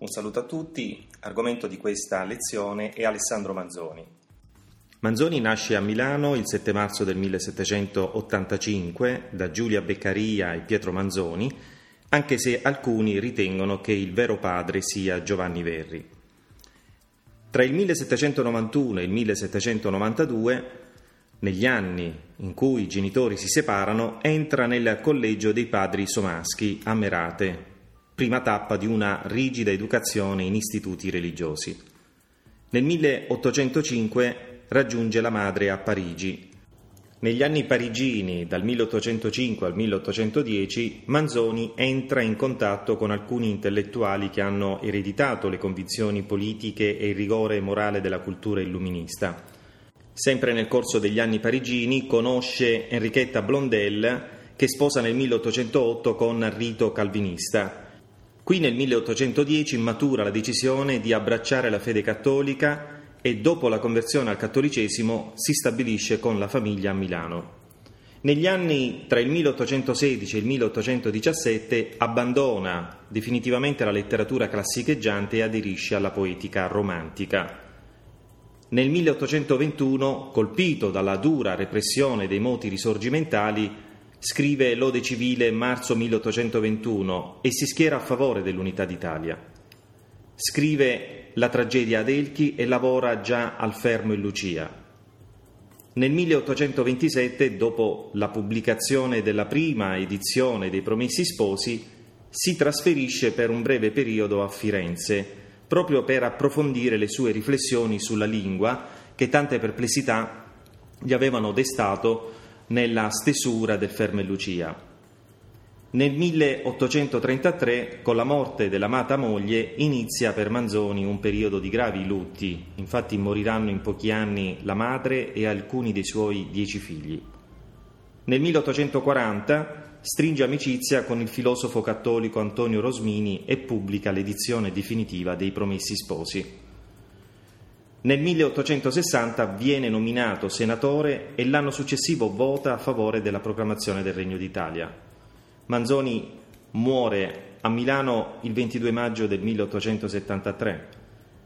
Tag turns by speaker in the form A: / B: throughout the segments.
A: Un saluto a tutti, argomento di questa lezione è Alessandro Manzoni. Manzoni nasce a Milano il 7 marzo del 1785 da Giulia Beccaria e Pietro Manzoni, anche se alcuni ritengono che il vero padre sia Giovanni Verri. Tra il 1791 e il 1792, negli anni in cui i genitori si separano, entra nel collegio dei padri somaschi a Merate, prima tappa di una rigida educazione in istituti religiosi. Nel 1805 raggiunge la madre a Parigi. Negli anni parigini, dal 1805 al 1810, Manzoni entra in contatto con alcuni intellettuali che hanno ereditato le convinzioni politiche e il rigore morale della cultura illuminista. Sempre nel corso degli anni parigini conosce Enrichetta Blondel che sposa nel 1808 con Rito Calvinista Qui nel 1810 matura la decisione di abbracciare la fede cattolica e dopo la conversione al cattolicesimo si stabilisce con la famiglia a Milano. Negli anni tra il 1816 e il 1817 abbandona definitivamente la letteratura classicheggiante e aderisce alla poetica romantica. Nel 1821, colpito dalla dura repressione dei moti risorgimentali, Scrive Lode civile marzo 1821 e si schiera a favore dell'unità d'Italia. Scrive La tragedia ad Elchi e lavora già al Fermo e Lucia. Nel 1827, dopo la pubblicazione della prima edizione dei Promessi Sposi, si trasferisce per un breve periodo a Firenze, proprio per approfondire le sue riflessioni sulla lingua che tante perplessità gli avevano destato nella stesura del Ferme Lucia. Nel 1833, con la morte dell'amata moglie, inizia per Manzoni un periodo di gravi lutti, infatti moriranno in pochi anni la madre e alcuni dei suoi dieci figli. Nel 1840 stringe amicizia con il filosofo cattolico Antonio Rosmini e pubblica l'edizione definitiva dei Promessi Sposi. Nel 1860 viene nominato senatore e l'anno successivo vota a favore della proclamazione del Regno d'Italia. Manzoni muore a Milano il 22 maggio del 1873.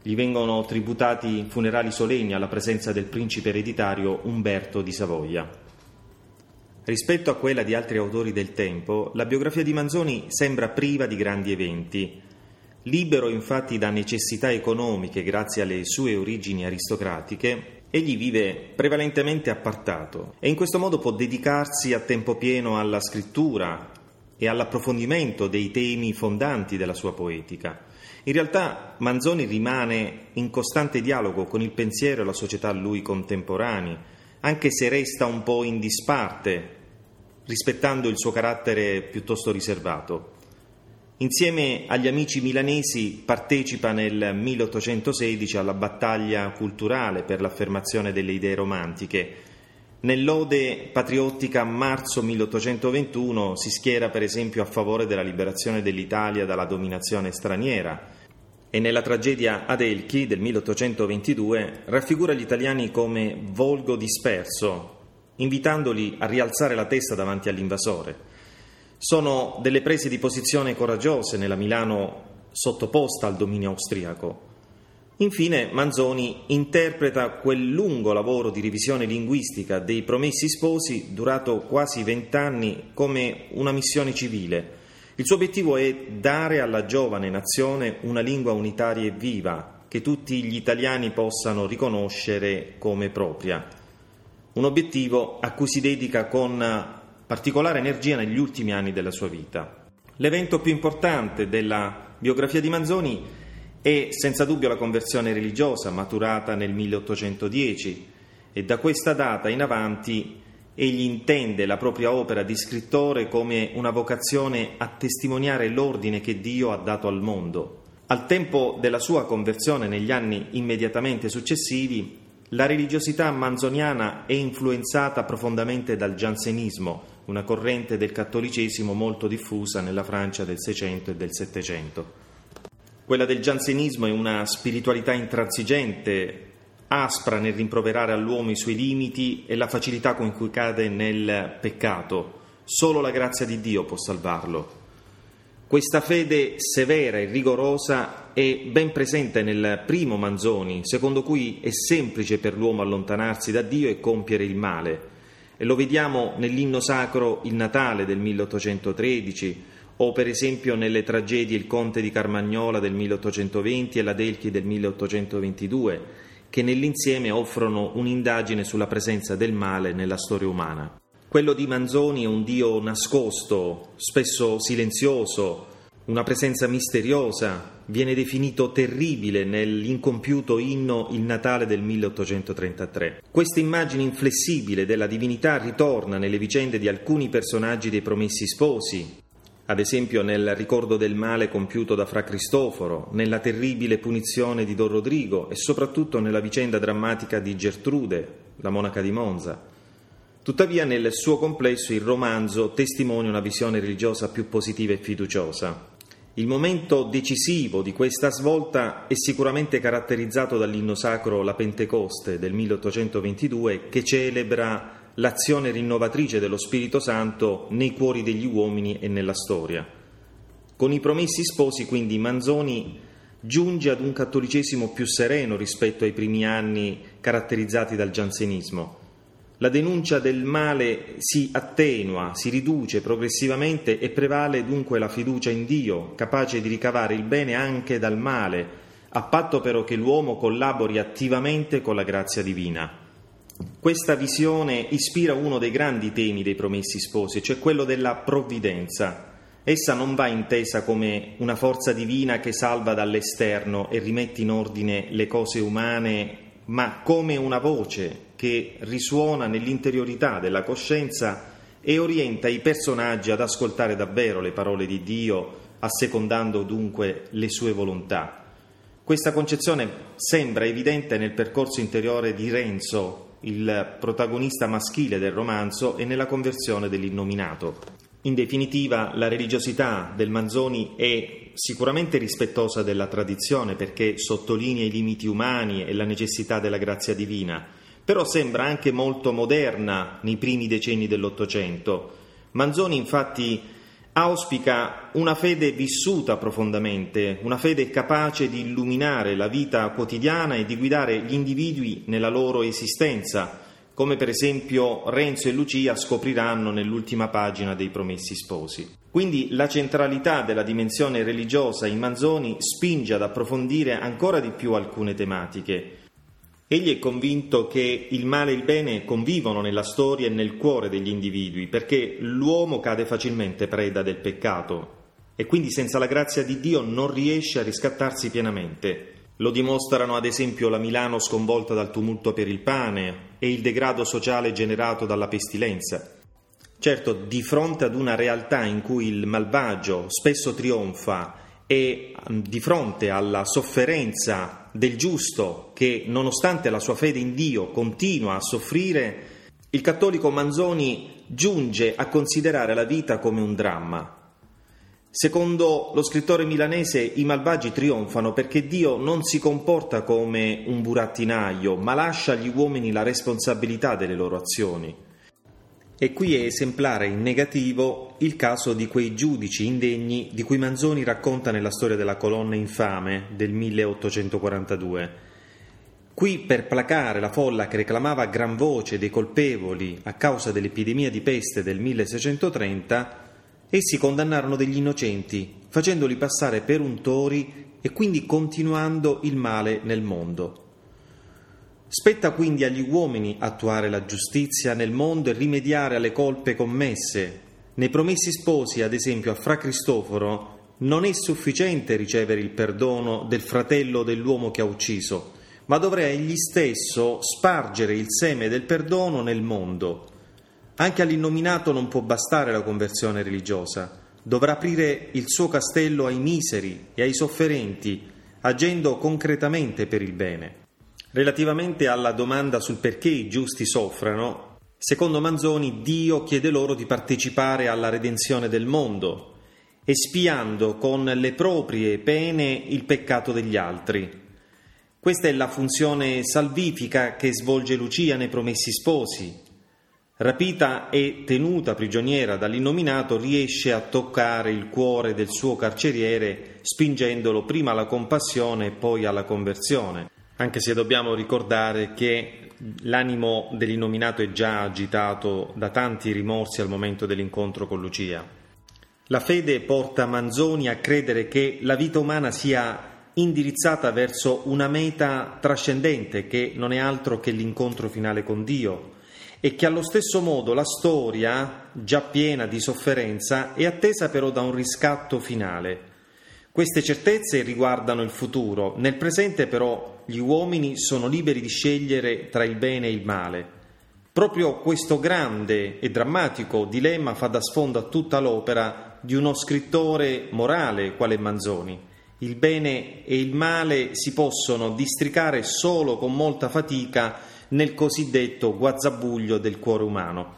A: Gli vengono tributati funerali solenni alla presenza del principe ereditario Umberto di Savoia. Rispetto a quella di altri autori del tempo, la biografia di Manzoni sembra priva di grandi eventi, Libero infatti da necessità economiche grazie alle sue origini aristocratiche, egli vive prevalentemente appartato e in questo modo può dedicarsi a tempo pieno alla scrittura e all'approfondimento dei temi fondanti della sua poetica. In realtà Manzoni rimane in costante dialogo con il pensiero e la società a lui contemporanei, anche se resta un po' in disparte, rispettando il suo carattere piuttosto riservato. Insieme agli amici milanesi partecipa nel 1816 alla battaglia culturale per l'affermazione delle idee romantiche. Nell'Ode patriottica marzo 1821 si schiera per esempio a favore della liberazione dell'Italia dalla dominazione straniera e nella tragedia Adelchi del 1822 raffigura gli italiani come volgo disperso, invitandoli a rialzare la testa davanti all'invasore. Sono delle prese di posizione coraggiose nella Milano sottoposta al dominio austriaco. Infine, Manzoni interpreta quel lungo lavoro di revisione linguistica dei Promessi Sposi, durato quasi vent'anni, come una missione civile. Il suo obiettivo è dare alla giovane nazione una lingua unitaria e viva, che tutti gli italiani possano riconoscere come propria. Un obiettivo a cui si dedica con particolare energia negli ultimi anni della sua vita. L'evento più importante della biografia di Manzoni è senza dubbio la conversione religiosa maturata nel 1810 e da questa data in avanti egli intende la propria opera di scrittore come una vocazione a testimoniare l'ordine che Dio ha dato al mondo. Al tempo della sua conversione negli anni immediatamente successivi, la religiosità manzoniana è influenzata profondamente dal giansenismo, una corrente del cattolicesimo molto diffusa nella Francia del Seicento e del Settecento. Quella del giansenismo è una spiritualità intransigente, aspra nel rimproverare all'uomo i suoi limiti e la facilità con cui cade nel peccato. Solo la grazia di Dio può salvarlo. Questa fede severa e rigorosa è ben presente nel primo Manzoni, secondo cui è semplice per l'uomo allontanarsi da Dio e compiere il male. E lo vediamo nell'inno sacro Il Natale del 1813 o per esempio nelle tragedie Il Conte di Carmagnola del 1820 e La Delchi del 1822, che nell'insieme offrono un'indagine sulla presenza del male nella storia umana. Quello di Manzoni è un Dio nascosto, spesso silenzioso, una presenza misteriosa, viene definito terribile nell'incompiuto inno Il Natale del 1833. Questa immagine inflessibile della divinità ritorna nelle vicende di alcuni personaggi dei Promessi Sposi, ad esempio nel ricordo del male compiuto da Fra Cristoforo, nella terribile punizione di Don Rodrigo e soprattutto nella vicenda drammatica di Gertrude, la monaca di Monza. Tuttavia nel suo complesso il romanzo testimonia una visione religiosa più positiva e fiduciosa. Il momento decisivo di questa svolta è sicuramente caratterizzato dall'inno sacro La Pentecoste del 1822 che celebra l'azione rinnovatrice dello Spirito Santo nei cuori degli uomini e nella storia. Con i promessi sposi quindi Manzoni giunge ad un cattolicesimo più sereno rispetto ai primi anni caratterizzati dal giansenismo la denuncia del male si attenua, si riduce progressivamente e prevale dunque la fiducia in Dio, capace di ricavare il bene anche dal male, a patto però che l'uomo collabori attivamente con la grazia divina. Questa visione ispira uno dei grandi temi dei promessi sposi, cioè quello della provvidenza. Essa non va intesa come una forza divina che salva dall'esterno e rimette in ordine le cose umane, ma come una voce che risuona nell'interiorità della coscienza e orienta i personaggi ad ascoltare davvero le parole di Dio, assecondando dunque le sue volontà. Questa concezione sembra evidente nel percorso interiore di Renzo, il protagonista maschile del romanzo, e nella conversione dell'innominato. In definitiva, la religiosità del Manzoni è sicuramente rispettosa della tradizione perché sottolinea i limiti umani e la necessità della grazia divina, però sembra anche molto moderna nei primi decenni dell'Ottocento. Manzoni infatti auspica una fede vissuta profondamente, una fede capace di illuminare la vita quotidiana e di guidare gli individui nella loro esistenza, come per esempio Renzo e Lucia scopriranno nell'ultima pagina dei Promessi Sposi. Quindi la centralità della dimensione religiosa in Manzoni spinge ad approfondire ancora di più alcune tematiche, Egli è convinto che il male e il bene convivono nella storia e nel cuore degli individui, perché l'uomo cade facilmente preda del peccato e quindi senza la grazia di Dio non riesce a riscattarsi pienamente. Lo dimostrano ad esempio la Milano sconvolta dal tumulto per il pane e il degrado sociale generato dalla pestilenza. Certo, di fronte ad una realtà in cui il malvagio spesso trionfa e di fronte alla sofferenza del giusto che nonostante la sua fede in Dio continua a soffrire, il cattolico Manzoni giunge a considerare la vita come un dramma. Secondo lo scrittore milanese i malvagi trionfano perché Dio non si comporta come un burattinaio, ma lascia agli uomini la responsabilità delle loro azioni. E qui è esemplare in negativo il caso di quei giudici indegni di cui Manzoni racconta nella storia della colonna infame del 1842. Qui, per placare la folla che reclamava a gran voce dei colpevoli a causa dell'epidemia di peste del 1630, essi condannarono degli innocenti, facendoli passare per untori e quindi continuando il male nel mondo. Spetta quindi agli uomini attuare la giustizia nel mondo e rimediare alle colpe commesse. Nei promessi sposi, ad esempio, a Fra Cristoforo non è sufficiente ricevere il perdono del fratello dell'uomo che ha ucciso, ma dovrà egli stesso spargere il seme del perdono nel mondo. Anche all'innominato non può bastare la conversione religiosa, dovrà aprire il suo castello ai miseri e ai sofferenti, agendo concretamente per il bene. Relativamente alla domanda sul perché i giusti soffrano, secondo Manzoni Dio chiede loro di partecipare alla redenzione del mondo, espiando con le proprie pene il peccato degli altri. Questa è la funzione salvifica che svolge Lucia nei Promessi Sposi. rapita e tenuta prigioniera dall'innominato, riesce a toccare il cuore del suo carceriere spingendolo prima alla compassione e poi alla conversione. Anche se dobbiamo ricordare che l'animo dell'innominato è già agitato da tanti rimorsi al momento dell'incontro con Lucia. La fede porta Manzoni a credere che la vita umana sia indirizzata verso una meta trascendente che non è altro che l'incontro finale con Dio e che allo stesso modo la storia, già piena di sofferenza, è attesa però da un riscatto finale. Queste certezze riguardano il futuro, nel presente però gli uomini sono liberi di scegliere tra il bene e il male. Proprio questo grande e drammatico dilemma fa da sfondo a tutta l'opera di uno scrittore morale quale Manzoni il bene e il male si possono districare solo con molta fatica nel cosiddetto guazzabuglio del cuore umano.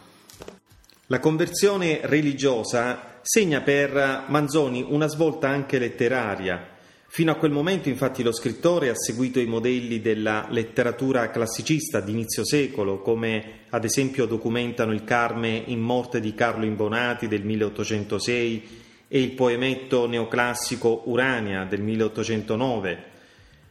A: La conversione religiosa segna per Manzoni una svolta anche letteraria. Fino a quel momento, infatti, lo scrittore ha seguito i modelli della letteratura classicista d'inizio secolo, come ad esempio documentano il Carme in morte di Carlo Imbonati del 1806 e il poemetto neoclassico Urania del 1809.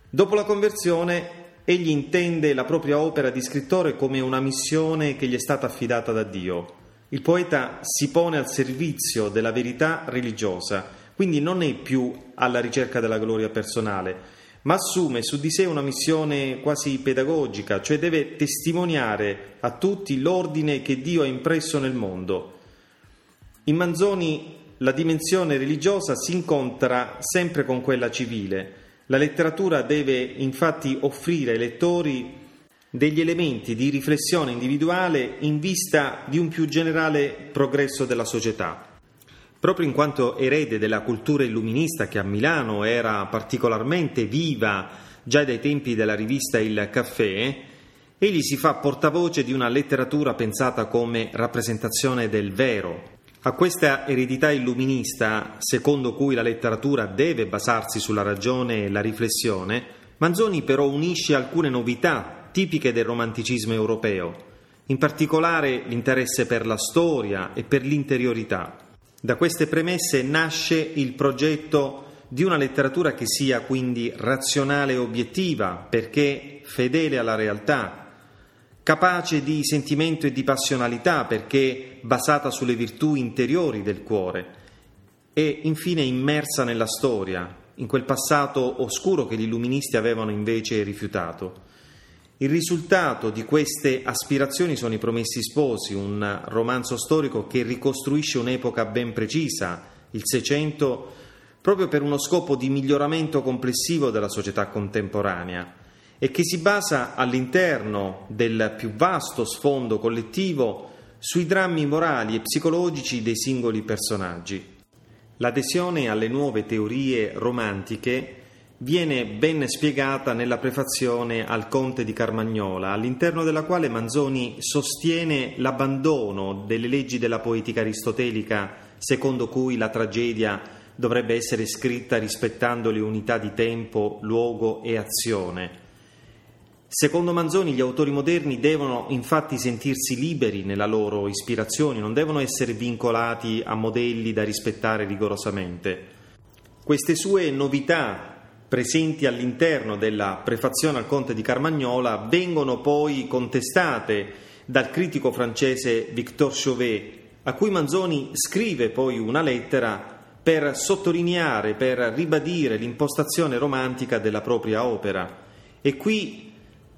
A: Dopo la conversione, egli intende la propria opera di scrittore come una missione che gli è stata affidata da Dio. Il poeta si pone al servizio della verità religiosa, quindi non è più alla ricerca della gloria personale, ma assume su di sé una missione quasi pedagogica, cioè deve testimoniare a tutti l'ordine che Dio ha impresso nel mondo. In Manzoni la dimensione religiosa si incontra sempre con quella civile. La letteratura deve infatti offrire ai lettori degli elementi di riflessione individuale in vista di un più generale progresso della società. Proprio in quanto erede della cultura illuminista che a Milano era particolarmente viva già dai tempi della rivista Il Caffè, egli si fa portavoce di una letteratura pensata come rappresentazione del vero, a questa eredità illuminista, secondo cui la letteratura deve basarsi sulla ragione e la riflessione, Manzoni però unisce alcune novità tipiche del romanticismo europeo, in particolare l'interesse per la storia e per l'interiorità. Da queste premesse nasce il progetto di una letteratura che sia quindi razionale e obiettiva, perché fedele alla realtà, capace di sentimento e di passionalità perché basata sulle virtù interiori del cuore e infine immersa nella storia, in quel passato oscuro che gli illuministi avevano invece rifiutato. Il risultato di queste aspirazioni sono i Promessi Sposi, un romanzo storico che ricostruisce un'epoca ben precisa, il Seicento, proprio per uno scopo di miglioramento complessivo della società contemporanea e che si basa all'interno del più vasto sfondo collettivo sui drammi morali e psicologici dei singoli personaggi. L'adesione alle nuove teorie romantiche viene ben spiegata nella prefazione al Conte di Carmagnola, all'interno della quale Manzoni sostiene l'abbandono delle leggi della poetica aristotelica secondo cui la tragedia dovrebbe essere scritta rispettando le unità di tempo, luogo e azione Secondo Manzoni gli autori moderni devono infatti sentirsi liberi nella loro ispirazione, non devono essere vincolati a modelli da rispettare rigorosamente. Queste sue novità presenti all'interno della prefazione al Conte di Carmagnola vengono poi contestate dal critico francese Victor Chauvet, a cui Manzoni scrive poi una lettera per sottolineare, per ribadire l'impostazione romantica della propria opera. E qui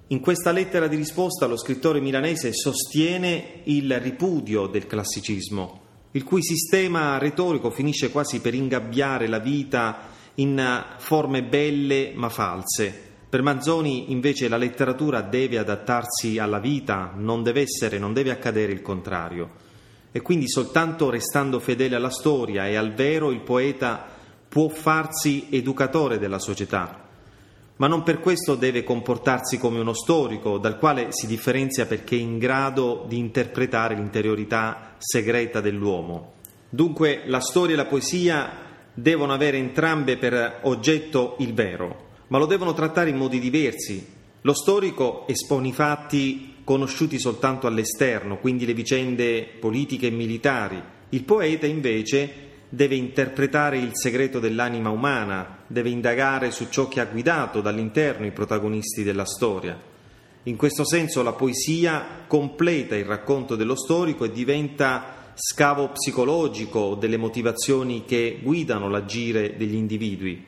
A: in questa lettera di risposta lo scrittore milanese sostiene il ripudio del classicismo, il cui sistema retorico finisce quasi per ingabbiare la vita in forme belle ma false. Per Manzoni invece la letteratura deve adattarsi alla vita, non deve essere, non deve accadere il contrario. E quindi soltanto restando fedele alla storia e al vero il poeta può farsi educatore della società, ma non per questo deve comportarsi come uno storico, dal quale si differenzia perché è in grado di interpretare l'interiorità segreta dell'uomo. Dunque la storia e la poesia devono avere entrambe per oggetto il vero, ma lo devono trattare in modi diversi. Lo storico espone i fatti conosciuti soltanto all'esterno, quindi le vicende politiche e militari. Il poeta invece deve interpretare il segreto dell'anima umana, deve indagare su ciò che ha guidato dall'interno i protagonisti della storia. In questo senso la poesia completa il racconto dello storico e diventa scavo psicologico delle motivazioni che guidano l'agire degli individui.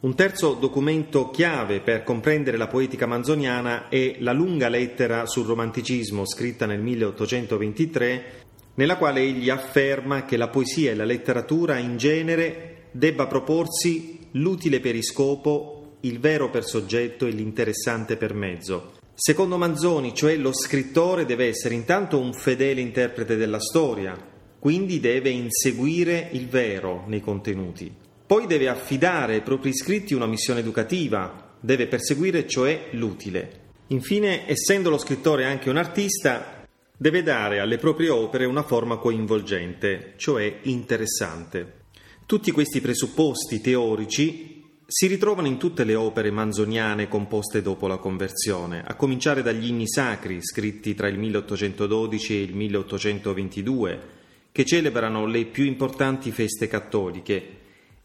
A: Un terzo documento chiave per comprendere la poetica manzoniana è la lunga lettera sul romanticismo scritta nel 1823 nella quale egli afferma che la poesia e la letteratura in genere debba proporsi l'utile per iscopo, il vero per soggetto e l'interessante per mezzo. Secondo Manzoni, cioè lo scrittore deve essere intanto un fedele interprete della storia, quindi deve inseguire il vero nei contenuti. Poi deve affidare ai propri scritti una missione educativa, deve perseguire cioè l'utile. Infine, essendo lo scrittore anche un artista, deve dare alle proprie opere una forma coinvolgente, cioè interessante. Tutti questi presupposti teorici si ritrovano in tutte le opere manzoniane composte dopo la conversione, a cominciare dagli inni sacri scritti tra il 1812 e il 1822, che celebrano le più importanti feste cattoliche,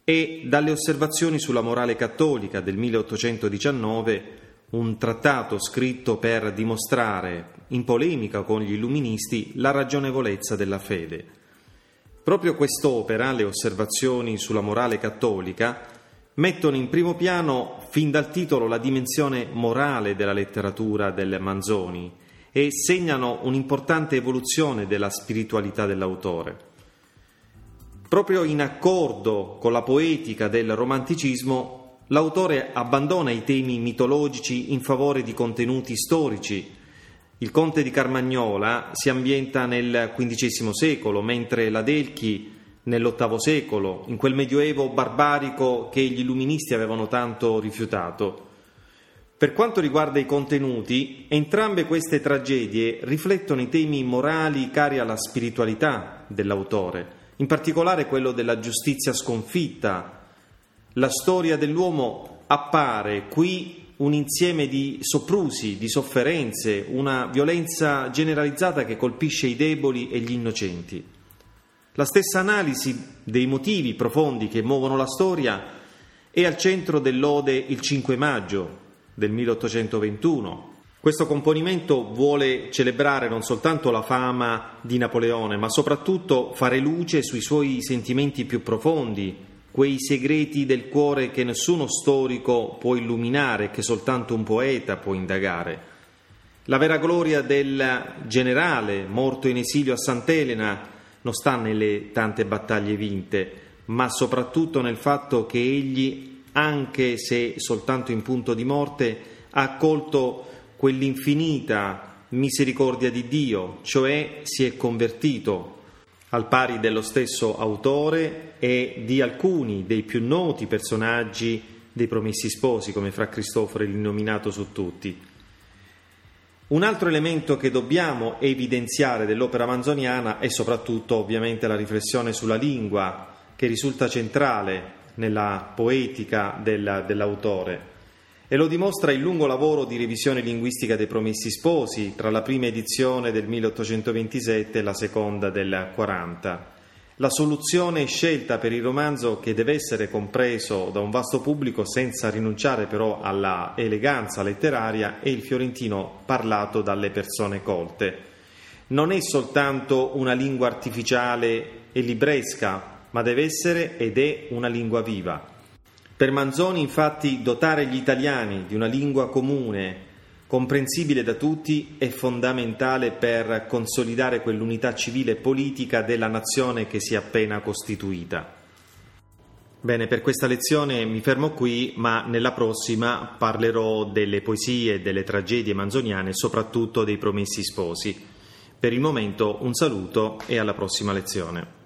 A: e dalle osservazioni sulla morale cattolica del 1819 un trattato scritto per dimostrare, in polemica con gli illuministi, la ragionevolezza della fede. Proprio quest'opera, le osservazioni sulla morale cattolica, mettono in primo piano, fin dal titolo, la dimensione morale della letteratura del Manzoni e segnano un'importante evoluzione della spiritualità dell'autore. Proprio in accordo con la poetica del romanticismo, l'autore abbandona i temi mitologici in favore di contenuti storici. Il conte di Carmagnola si ambienta nel XV secolo, mentre l'Adelchi nell'VIII secolo, in quel medioevo barbarico che gli illuministi avevano tanto rifiutato. Per quanto riguarda i contenuti, entrambe queste tragedie riflettono i temi morali cari alla spiritualità dell'autore, in particolare quello della giustizia sconfitta, la storia dell'uomo appare qui un insieme di soprusi, di sofferenze, una violenza generalizzata che colpisce i deboli e gli innocenti. La stessa analisi dei motivi profondi che muovono la storia è al centro dell'Ode il 5 maggio del 1821. Questo componimento vuole celebrare non soltanto la fama di Napoleone, ma soprattutto fare luce sui suoi sentimenti più profondi, quei segreti del cuore che nessuno storico può illuminare, che soltanto un poeta può indagare. La vera gloria del generale morto in esilio a Sant'Elena non sta nelle tante battaglie vinte, ma soprattutto nel fatto che egli, anche se soltanto in punto di morte, ha accolto quell'infinita misericordia di Dio, cioè si è convertito al pari dello stesso autore e di alcuni dei più noti personaggi dei Promessi Sposi, come Fra Cristoforo l'innominato su tutti. Un altro elemento che dobbiamo evidenziare dell'opera manzoniana è soprattutto ovviamente la riflessione sulla lingua, che risulta centrale nella poetica del, dell'autore e lo dimostra il lungo lavoro di revisione linguistica dei Promessi Sposi tra la prima edizione del 1827 e la seconda del 40. La soluzione scelta per il romanzo, che deve essere compreso da un vasto pubblico senza rinunciare però alla eleganza letteraria, è il fiorentino parlato dalle persone colte. Non è soltanto una lingua artificiale e libresca, ma deve essere ed è una lingua viva. Per Manzoni, infatti, dotare gli italiani di una lingua comune, comprensibile da tutti, è fondamentale per consolidare quell'unità civile e politica della nazione che si è appena costituita. Bene, per questa lezione mi fermo qui, ma nella prossima parlerò delle poesie, delle tragedie manzoniane, soprattutto dei promessi sposi. Per il momento un saluto e alla prossima lezione.